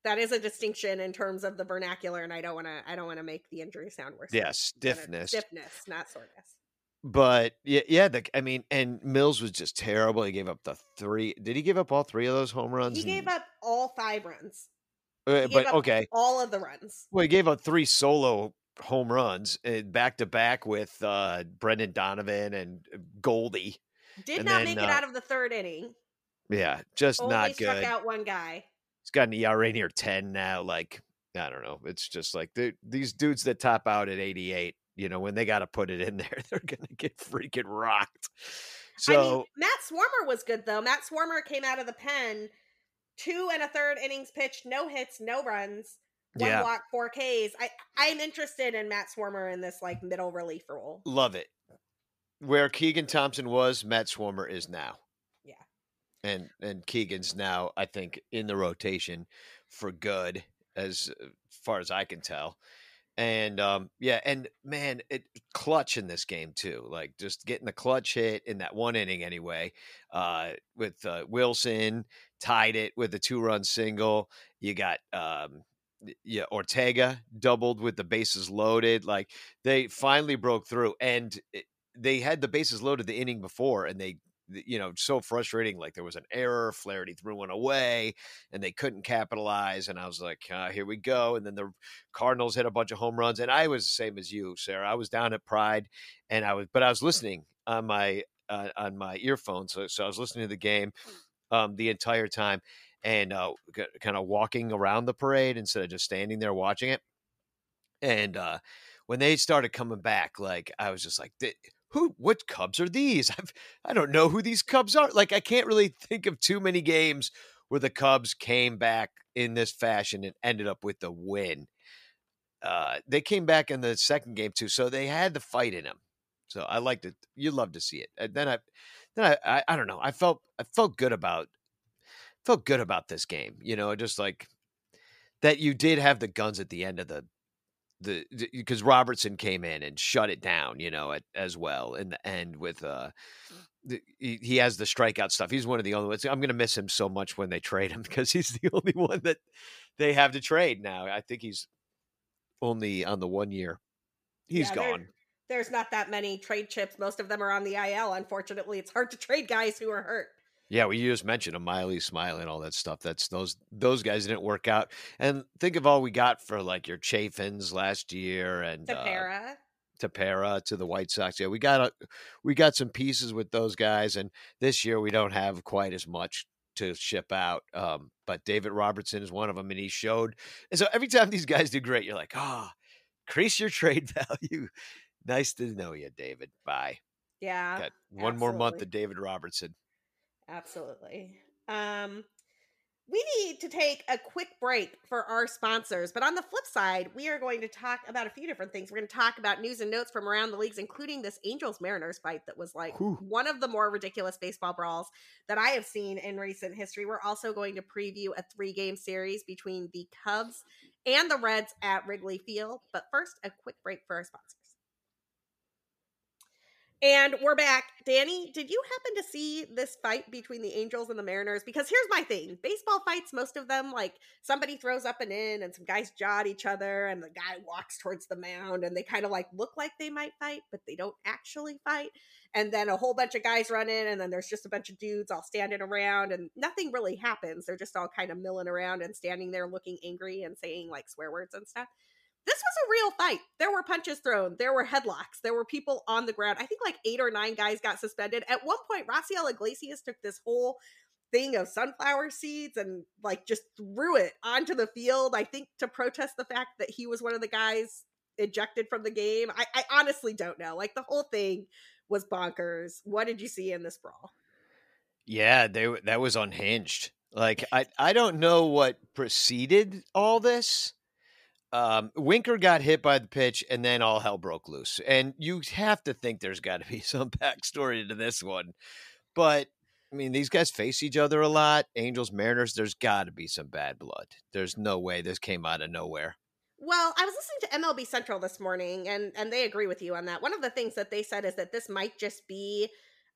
Speaker 1: That is a distinction in terms of the vernacular, and I don't want to. I don't want to make the injury sound worse.
Speaker 2: yeah,
Speaker 1: it- than it-
Speaker 2: stiffness.
Speaker 1: Stiffness, not soreness.
Speaker 2: But yeah, yeah. The, I mean, and Mills was just terrible. He gave up the three. Did he give up all three of those home runs?
Speaker 1: He gave
Speaker 2: And-
Speaker 1: up all five runs.
Speaker 2: uh, but okay,
Speaker 1: All of the runs.
Speaker 2: well, he gave up three solo home runs back to back with uh, Brendan Donovan and uh, Goldie.
Speaker 1: Did
Speaker 2: And
Speaker 1: not
Speaker 2: then,
Speaker 1: make it
Speaker 2: uh,
Speaker 1: out of the third inning.
Speaker 2: Yeah, just
Speaker 1: Only
Speaker 2: not
Speaker 1: struck
Speaker 2: good.
Speaker 1: out one guy.
Speaker 2: He's got an ERA near ten now. Like I don't know. It's just like these dudes that top out at eighty eight. You know, when they got to put it in there, they're gonna get freaking rocked. So
Speaker 1: I mean, Matt Swarmer was good though. Matt Swarmer came out of the pen, two and a third innings pitched, no hits, no runs, one
Speaker 2: yeah,
Speaker 1: walk, four Ks. I I'm interested in Matt Swarmer in this like middle relief role.
Speaker 2: love it. Where Keegan Thompson was, Matt Swarmer is now.
Speaker 1: Yeah.
Speaker 2: and and Keegan's now, I think, in the rotation for good, as uh, far as I can tell. And um, yeah, and man, it clutch in this game too. Like just getting the clutch hit in that one inning anyway. Uh, with uh, Wilson tied it with a two-run single. You got um, yeah, Ortega doubled with the bases loaded. Like they finally broke through, and they had the bases loaded the inning before, and they you know, so frustrating. Like there was an error, Flaherty threw one away, and they couldn't capitalize. And I was like, uh, here we go. And then the Cardinals hit a bunch of home runs, and I was the same as you, Sara. I was down at Pride, and I was, but I was listening on my uh, on my earphone, so, so I was listening to the game um, the entire time, and uh, kind of walking around the parade instead of just standing there watching it. And uh, when they started coming back, like I was just like, who? What Cubs are these? I've, I don't know who these Cubs are. Like I can't really think of too many games where the Cubs came back in this fashion and ended up with the win. Uh, they came back in the second game too, so they had the fight in them. So I liked it. You love to see it. And then I, then I, I, I don't know. I felt, I felt good about, felt good about this game. You know, just like that you did have the guns at the end of the the because Robertson came in and shut it down, you know, at, as well in the end with uh the, he, he has the strikeout stuff. He's one of the only ones. I'm going to miss him so much when they trade him because he's the only one that they have to trade now. I think he's only on the one year. He's
Speaker 1: Yeah,
Speaker 2: gone.
Speaker 1: there's not that many trade chips. Most of them are on the IL. Unfortunately, it's hard to trade guys who are hurt.
Speaker 2: Yeah, we just mentioned a Miley Smyly and all that stuff. That's those those guys didn't work out. And think of all we got for like your Chafins last year and uh,
Speaker 1: Tepera.
Speaker 2: Tepera to the White Sox. Yeah, we got a, we got some pieces with those guys, and this year we don't have quite as much to ship out. Um, but David Robertson is one of them, and he showed. And so every time these guys do great, you're like, ah, increase your trade value. nice to know you, David. Bye.
Speaker 1: yeah.
Speaker 2: Got one more month
Speaker 1: absolutely.
Speaker 2: of David Robertson.
Speaker 1: Absolutely. Um, we need to take a quick break for our sponsors, but on the flip side, we are going to talk about a few different things. We're going to talk about news and notes from around the leagues, including this Angels Mariners fight that was like one of the more ridiculous baseball brawls that I have seen in recent history. We're also going to preview a three game series between the Cubs and the Reds at Wrigley Field. But first, a quick break for our sponsors. And we're back. Danny, did you happen to see this fight between the Angels and the Mariners? Because here's my thing baseball fights, most of them, like somebody throws up and in, and some guys jaw at each other, and the guy walks towards the mound, and they kind of like look like they might fight, but they don't actually fight. And then a whole bunch of guys run in, and then there's just a bunch of dudes all standing around, and nothing really happens. They're just all kind of milling around and standing there looking angry and saying like swear words and stuff this was a real fight. There were punches thrown, there were headlocks, there were people on the ground. I think like eight or nine guys got suspended. At one point, Raisel Iglesias took this whole thing of sunflower seeds and like just threw it onto the field, I think to protest the fact that he was one of the guys ejected from the game. I, I honestly don't know. Like the whole thing was bonkers. What did you see in this brawl?
Speaker 2: Yeah, they that was unhinged. Like I I don't know what preceded all this. Um, Winker got hit by the pitch, and then all hell broke loose. And you have to think there's got to be some backstory to this one. But I mean, these guys face each other a lot. Angels, Mariners. There's got to be some bad blood. There's no way this came out of nowhere.
Speaker 1: Well, I was listening to MLB Central this morning, and and they agree with you on that. One of the things that they said is that this might just be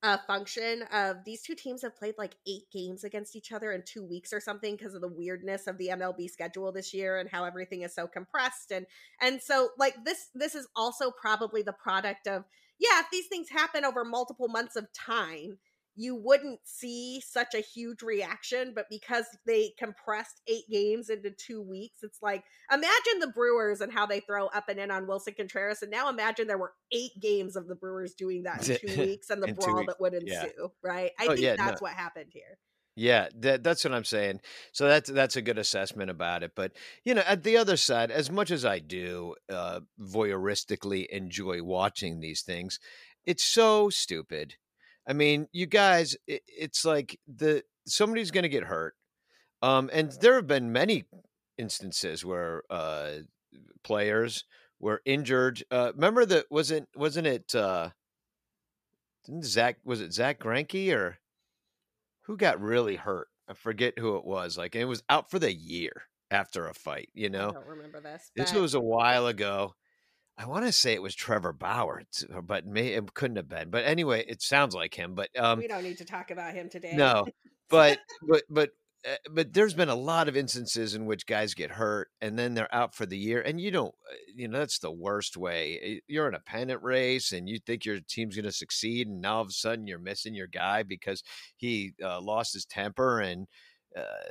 Speaker 1: a function of these two teams have played like eight games against each other in two weeks or something because of the weirdness of the MLB schedule this year and how everything is so compressed and and so like this this is also probably the product of yeah if these things happen over multiple months of time you wouldn't see such a huge reaction but because they compressed eight games into two weeks it's like imagine the brewers and how they throw up and in on willson contreras and now imagine there were eight games of the brewers doing that in two weeks and the brawl that would
Speaker 2: yeah.
Speaker 1: ensue right i
Speaker 2: Oh,
Speaker 1: think
Speaker 2: yeah,
Speaker 1: that's
Speaker 2: no.
Speaker 1: what happened here
Speaker 2: Yeah, that, that's what I'm saying. So that's that's a good assessment about it. But you know, at the other side, as much as I do uh, voyeuristically enjoy watching these things, it's so stupid. I mean, you guys, it, it's like the somebody's going to get hurt, um, and there have been many instances where uh, players were injured. Uh, remember that wasn't wasn't it uh, didn't Zack was it Zack Greinke or who got really hurt? I forget who it was. Like it was out for the year after a fight. You know, i
Speaker 1: don't remember this
Speaker 2: this was a while ago. I want to say it was Trevor Bauer, but may, it couldn't have been. But anyway, it sounds like him. But um,
Speaker 1: we don't need to talk about him today
Speaker 2: no, but but but uh, but there's been a lot of instances in which guys get hurt and then they're out for the year, and you don't, uh, you know, that's the worst way. Eh, You're in a pennant race, and you think your team's going to succeed, and now all of a sudden you're missing your guy because he uh, lost his temper and. Uh,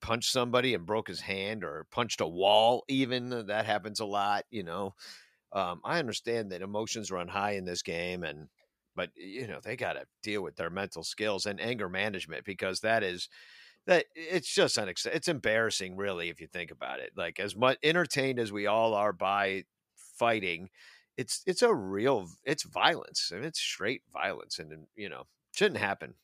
Speaker 2: punched somebody and broke his hand or punched a wall even uh, that happens a lot you know um, i understand that emotions run high in this game and but you know they got to deal with their mental skills and anger management because that is that it's just unex- it's embarrassing really if you think about it. Like as much entertained as we all are by fighting it's it's a real it's violence and it's straight violence and you know shouldn't happen.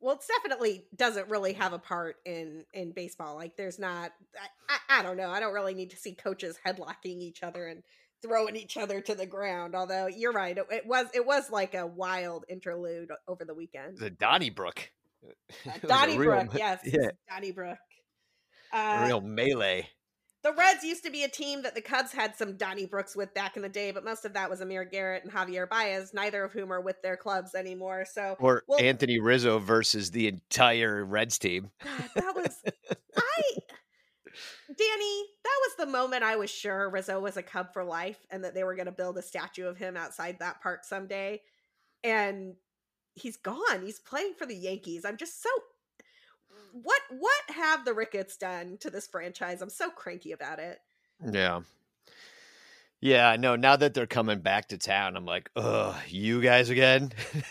Speaker 1: Well it's definitely doesn't really have a part in in baseball like there's not I, I, I don't know i don't really need to see coaches headlocking each other and throwing each other to the ground although you're right it, it was it was like a wild interlude over the weekend
Speaker 2: the donnybrook
Speaker 1: Uh,
Speaker 2: It was a
Speaker 1: donnybrook yes
Speaker 2: yeah
Speaker 1: donnybrook uh,
Speaker 2: real melee
Speaker 1: the Reds used to be a team that the Cubs had some Donnie Brooks with back in the day, but most of that was Amir Garrett and Javier Baez, neither of whom are with their clubs anymore. So
Speaker 2: or well, Anthony Rizzo versus the entire Reds team.
Speaker 1: God, that was I Danny, that was the moment I was sure Rizzo was a Cub for life and that they were going to build a statue of him outside that park someday. And he's gone. He's playing for the Yankees. I'm just so what what have the Ricketts done to this franchise? I'm so cranky about it.
Speaker 2: Yeah. Yeah, no, now that they're coming back to town, I'm like, oh, you guys again?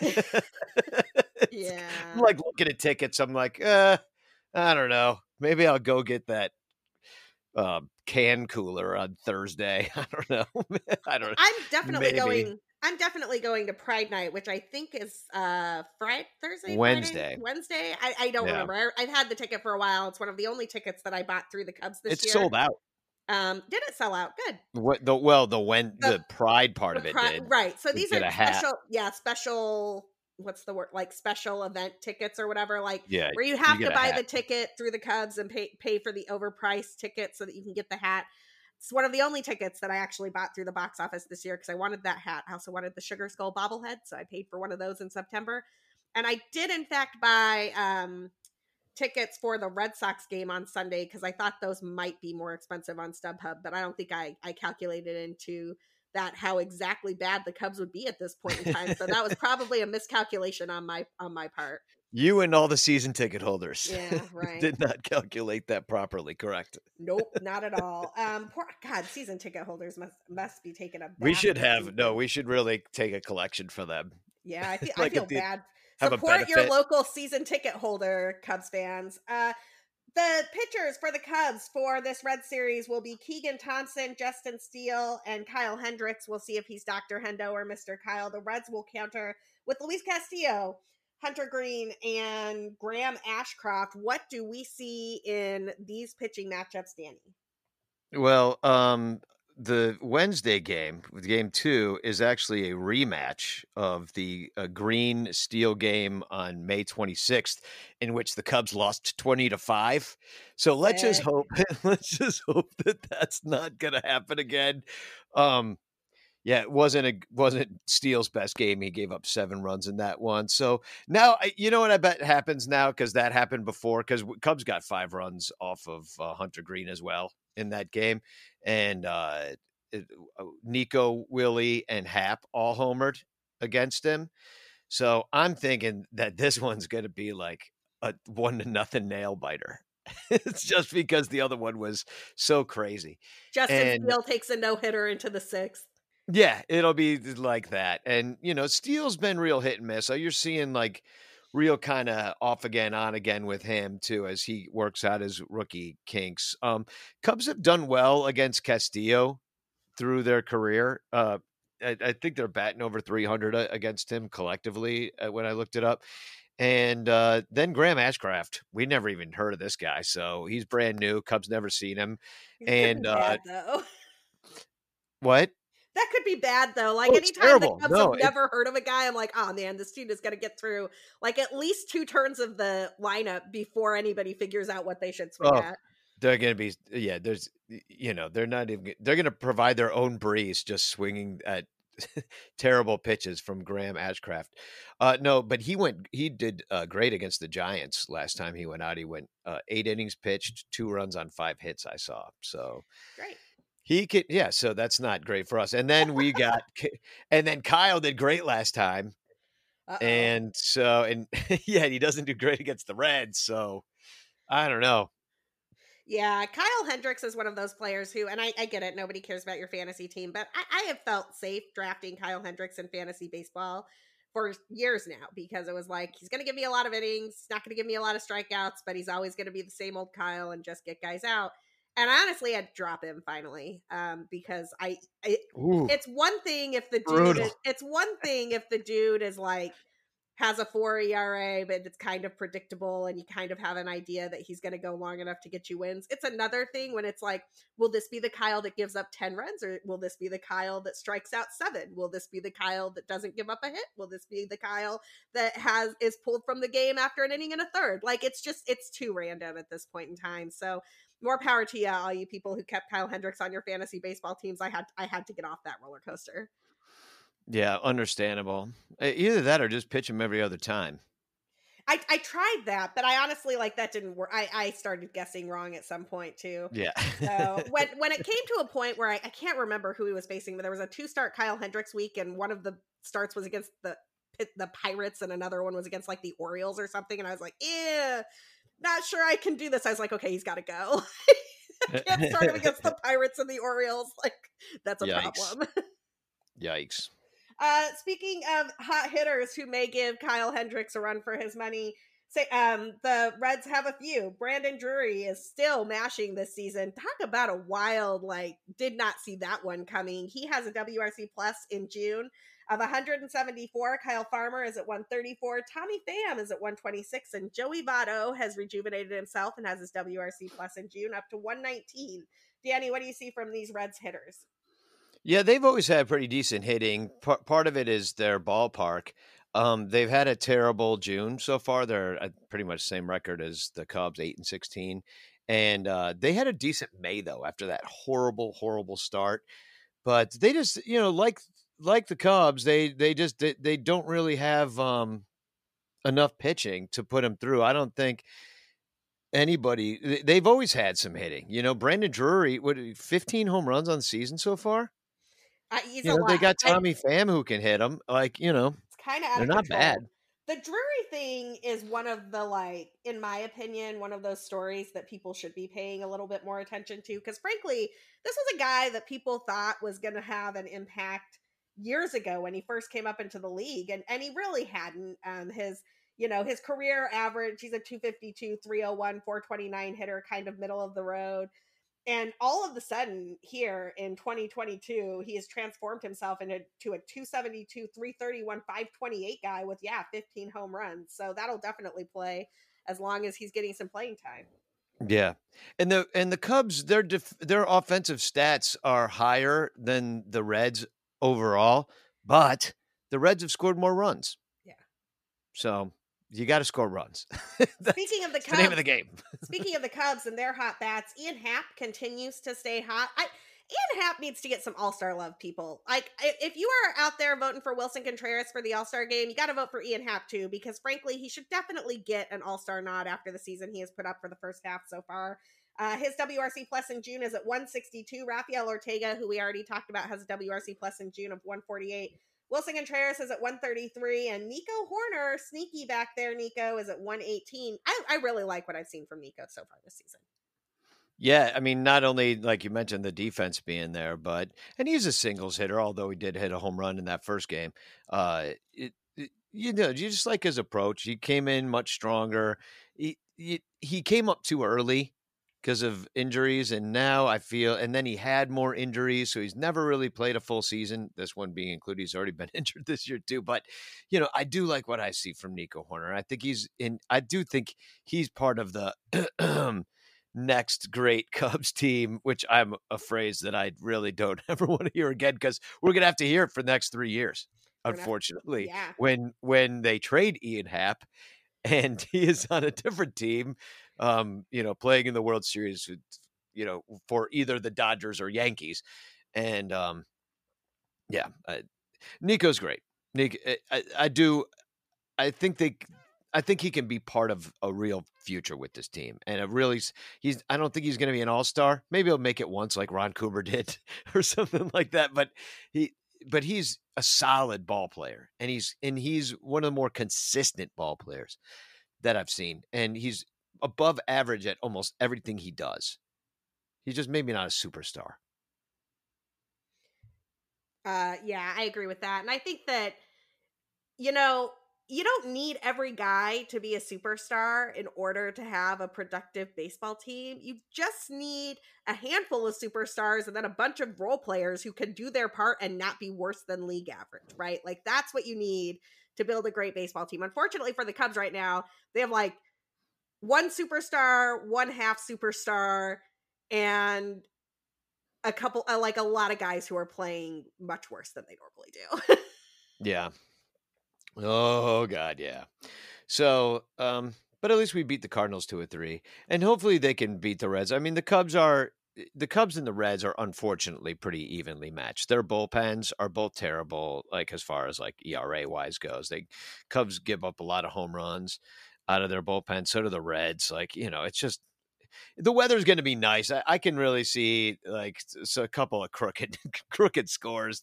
Speaker 1: yeah.
Speaker 2: I'm like looking at tickets. I'm like, uh, I don't know. Maybe I'll go get that uh, can cooler on Thursday. I don't know. I don't
Speaker 1: I'm definitely Maybe. going I'm definitely going to Pride Night, which I think is uh Friday, Thursday,
Speaker 2: Wednesday.
Speaker 1: Friday? Wednesday. I, I don't yeah. remember. I, have had the ticket for a while. It's one of the only tickets that I bought through the Cubs this
Speaker 2: it's
Speaker 1: year.
Speaker 2: It's sold out.
Speaker 1: Um, did it sell out? Good.
Speaker 2: What the well the when the, the Pride part of it pri- did.
Speaker 1: Right. So these are special. Yeah, special. What's the word? Like special event tickets or whatever. Like
Speaker 2: yeah,
Speaker 1: where you have you to buy the ticket through the Cubs and pay pay for the overpriced ticket so that you can get the hat. It's one of the only tickets that I actually bought through the box office this year because I wanted that hat. I also wanted the Sugar Skull bobblehead, so I paid for one of those in September. And I did, in fact, buy um, tickets for the Red Sox game on Sunday because I thought those might be more expensive on StubHub, but I don't think I, I calculated into that how exactly bad the Cubs would be at this point in time. So that was probably a miscalculation on my on my part.
Speaker 2: You and all the season ticket holders.
Speaker 1: Yeah, right.
Speaker 2: did not calculate that properly, correct?
Speaker 1: Nope, not at all. Um poor God, season ticket holders must must be taking a
Speaker 2: We should have no, we should really take a collection for them.
Speaker 1: Yeah, I feel like I feel the, bad. Support your local season ticket holder, Cubs fans. Uh the pitchers for the Cubs for this Red Series will be Keegan Thompson, Justin Steele, and Kyle Hendricks. We'll see if he's Dr. Hendo or Mr. Kyle. The Reds will counter with Luis Castillo, Hunter Greene, and Graham Ashcraft. What do we see in these pitching matchups, Danny?
Speaker 2: Well, um, the Wednesday game, game two, is actually a rematch of the uh, Greene Steele game on May 26th, in which the Cubs lost 20 to five. So let's just hope, let's just hope that that's not going to happen again. Um, yeah, it wasn't a wasn't Steele's best game. He gave up seven runs in that one. So now, you know what I bet happens now because that happened before. Because Cubs got five runs off of uh, Hunter Greene as well in that game, and uh, it, uh, Nico, Willie, and Hap all homered against him. So I'm thinking that this one's going to be like a one to nothing nail biter. it's just because the other one was so crazy.
Speaker 1: Justin and, Steele takes a no hitter into the sixth.
Speaker 2: Yeah, it'll be like that. And, you know, Steele's been real hit and miss. So you're seeing like real kind of off again, on again with him too as he works out his rookie kinks. Um, Cubs have done well against Castillo through their career. Uh, I, I think they're batting over 300 uh, against him collectively uh, when I looked it up. And uh, then Graham Ashcraft, we never even heard of this guy, so he's brand new. Cubs never seen him.
Speaker 1: He's
Speaker 2: and
Speaker 1: uh,
Speaker 2: what?
Speaker 1: That could be bad though. Like oh, anytime the Cubs no, have never heard of a guy, I'm like, oh man, this dude is gonna get through like at least two turns of the lineup before anybody figures out what they should swing oh, at.
Speaker 2: They're gonna be yeah. There's you know they're not even they're gonna provide their own breeze just swinging at terrible pitches from Graham Ashcraft. Uh, no, but he went. He did uh, great against the Giants last time he went out. He went uh, eight innings pitched, two runs on five hits. I saw. So
Speaker 1: great.
Speaker 2: He could, yeah. So that's not great for us. And then we got, and then Kyle did great last time, Uh-oh. and so and yeah, he doesn't do great against the Reds. So I don't know.
Speaker 1: Yeah, Kyle Hendricks is one of those players who, and I, I get it, nobody cares about your fantasy team, but I, I have felt safe drafting Kyle Hendricks in fantasy baseball for years now because it was like he's going to give me a lot of innings, not going to give me a lot of strikeouts, but he's always going to be the same old Kyle and just get guys out and I honestly had to drop him finally um, because I, I it's one thing if the dude is, it's one thing if the dude is like has a four ERA, but it's kind of predictable and you kind of have an idea that he's going to go long enough to get you wins. It's another thing when it's like, will this be the Kyle that gives up 10 runs or will this be the Kyle that strikes out seven? Will this be the Kyle that doesn't give up a hit? Will this be the Kyle that has is pulled from the game after an inning and a third? Like it's just, it's too random at this point in time. So more power to you, all you people who kept Kyle Hendricks on your fantasy baseball teams. I had I had to get off that roller coaster.
Speaker 2: Yeah, understandable. Either that or just pitch him every other time.
Speaker 1: I, I tried that, but I honestly like that didn't work. I, I started guessing wrong at some point too.
Speaker 2: Yeah.
Speaker 1: so when when it came to a point where I, I can't remember who he was facing, but there was a two start Kyle Hendricks week, and one of the starts was against the the Pirates, and another one was against like the Orioles or something, and I was like, yeah, not sure I can do this. I was like, okay, he's got to go. Can't start him against the Pirates and the Orioles. Like that's a Yikes. problem.
Speaker 2: Yikes.
Speaker 1: Uh, speaking of hot hitters who may give Kyle Hendricks a run for his money, say um the Reds have a few. Brandon Drury is still mashing this season. Talk about a wild like did not see that one coming. He has a WRC plus in June of 174. Kyle Farmer is at 134. Tommy Pham is at 126, and Joey Votto has rejuvenated himself and has his WRC plus in June up to 119. Danny, what do you see from these Reds hitters?
Speaker 2: Yeah, they've always had pretty decent hitting. P- part of it is their ballpark. Um, they've had a terrible June so far. They're pretty much same record as the Cubs, eight and sixteen, and uh, they had a decent May though after that horrible, horrible start. But they just, you know, like like the Cubs, they they just they, they don't really have um, enough pitching to put them through. I don't think anybody. They've always had some hitting. You know, Brandon Drury, what fifteen home runs on the season so far.
Speaker 1: Uh,
Speaker 2: you know, they got Tommy I, Pham who can hit them. Like you know,
Speaker 1: it's kind of they're not bad. The Drury thing is one of the like, in my opinion, one of those stories that people should be paying a little bit more attention to. Because frankly, this was a guy that people thought was going to have an impact years ago when he first came up into the league, and and he really hadn't. Um, his you know his career average, he's a 252, 301, 429 hitter, kind of middle of the road. And all of a sudden, here in 2022, he has transformed himself into to a 272, 331, 528 guy with, yeah, 15 home runs. So that'll definitely play as long as he's getting some playing time.
Speaker 2: Yeah, and the and the Cubs, their def, their offensive stats are higher than the Reds overall, but the Reds have scored more runs.
Speaker 1: Yeah.
Speaker 2: So you got to score runs.
Speaker 1: speaking of the Cubs,
Speaker 2: the name of the game.
Speaker 1: speaking of the Cubs and their hot bats, Ian Happ continues to stay hot. I, Ian Happ needs to get some All Star love, people. Like, if you are out there voting for Willson Contreras for the All Star game, you got to vote for Ian Happ too, because frankly, he should definitely get an All Star nod after the season he has put up for the first half so far. Uh, his WRC plus in June is at 162. Rafael Ortega, who we already talked about, has a WRC plus in June of 148. Willson Contreras is at 133, and Nico Hoerner, sneaky back there, Nico, is at 118. I, I really like what I've seen from Nico so far this season.
Speaker 2: Yeah, I mean, not only like you mentioned the defense being there, but and he's a singles hitter, although he did hit a home run in that first game. Uh, it, it, you know, you just like his approach. He came in much stronger. He, he, he came up too early because of injuries. And now I feel, and then he had more injuries. So he's never really played a full season, this one being included. He's already been injured this year, too. But, you know, I do like what I see from Nico Hoerner. I think he's in, I do think he's part of the. next great Cubs team, which I'm a phrase that I really don't ever want to hear again because we're gonna have to hear it for the next three years. unfortunately,
Speaker 1: yeah.
Speaker 2: when when they trade Ian Happ and he is on a different team um, you know, playing in the World Series, you know, for either the Dodgers or Yankees. And um, yeah, I, Nico's great. Nick, eh, I, I do. I think they. I think he can be part of a real future with this team, and a really he's. I don't think he's going to be an all star. Maybe he'll make it once, like Ron Coomer did, or something like that. But he, but he's a solid ball player, and he's and he's one of the more consistent ball players that I've seen, and he's above average at almost everything he does. He's just maybe not a superstar.
Speaker 1: Uh yeah, I agree with that. And I think that you know, you don't need every guy to be a superstar in order to have a productive baseball team. You just need a handful of superstars and then a bunch of role players who can do their part and not be worse than league average, right? Like that's what you need to build a great baseball team. Unfortunately for the Cubs right now, they have like one superstar, one half superstar, and a couple uh, like a lot of guys who are playing much worse than they normally
Speaker 2: do. yeah. Oh god, yeah. So, um but at least we beat the Cardinals two or three, and hopefully they can beat the Reds. I mean, the Cubs are the Cubs and the Reds are unfortunately pretty evenly matched. Their bullpens are both terrible, like as far as like ERA wise goes. They Cubs give up a lot of home runs out of their bullpen. So do the Reds. Like you know, it's just the weather's going to be nice. I, I, can really see like a couple of crooked crooked scores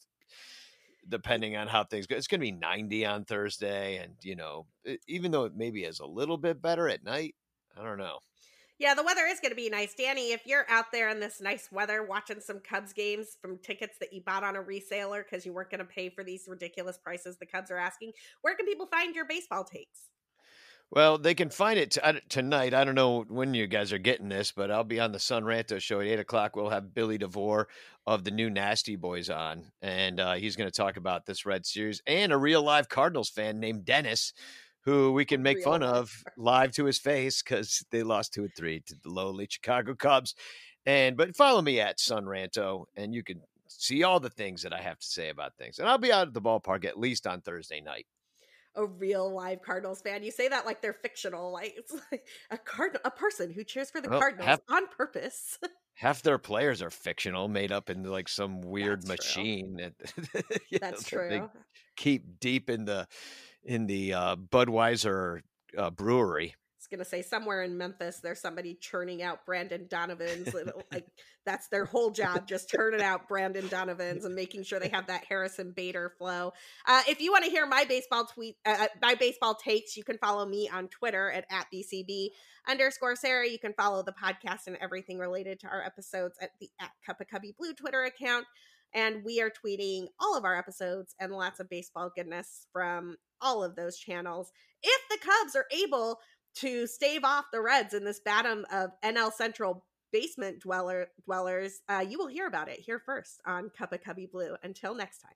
Speaker 2: depending on how things go. It's going to be 90 on Thursday, and you know, even though it maybe is a little bit better at night, I don't know.
Speaker 1: Yeah, the weather is going to be nice. Danny, if you're out there in this nice weather watching some Cubs games from tickets that you bought on a reseller because you weren't going to pay for these ridiculous prices the Cubs are asking, where can people find your baseball takes?
Speaker 2: Well, they can find it t- tonight. I don't know when you guys are getting this, but I'll be on the Sun Ranto show at eight o'clock. We'll have Billy DeVore of the new Nasty Boys on, and uh, he's going to talk about this Red Series and a real live Cardinals fan named Dennis, who we can make real fun life. of live to his face because they lost two or three to the lowly Chicago Cubs. And but follow me at Sun Ranto, and you can see all the things that I have to say about things. And I'll be out at the ballpark at least on Thursday night
Speaker 1: a real live Cardinals fan. You say that like they're fictional, like it's like a card a person who cheers for the well, Cardinals half, on purpose.
Speaker 2: half their players are fictional, made up in like some weird That's machine.
Speaker 1: That, That's know, true.
Speaker 2: keep deep in the in the uh, Budweiser uh, brewery
Speaker 1: gonna say somewhere in Memphis there's somebody churning out Brendan Donovan's like that's their whole job just turning out Brendan Donovan's and making sure they have that Harrison Bader flow. Uh, if you want to hear my baseball tweet uh, uh, my baseball takes, you can follow me on Twitter at, at BCB underscore Sara. You can follow the podcast and everything related to our episodes at the at Cup of Cubby Blue Twitter account. And we are tweeting all of our episodes and lots of baseball goodness from all of those channels. If the Cubs are able to stave off the Reds in this battle of NL Central basement dweller dwellers. Uh, you will hear about it here first on Cup of Cubby Blue. Until next time.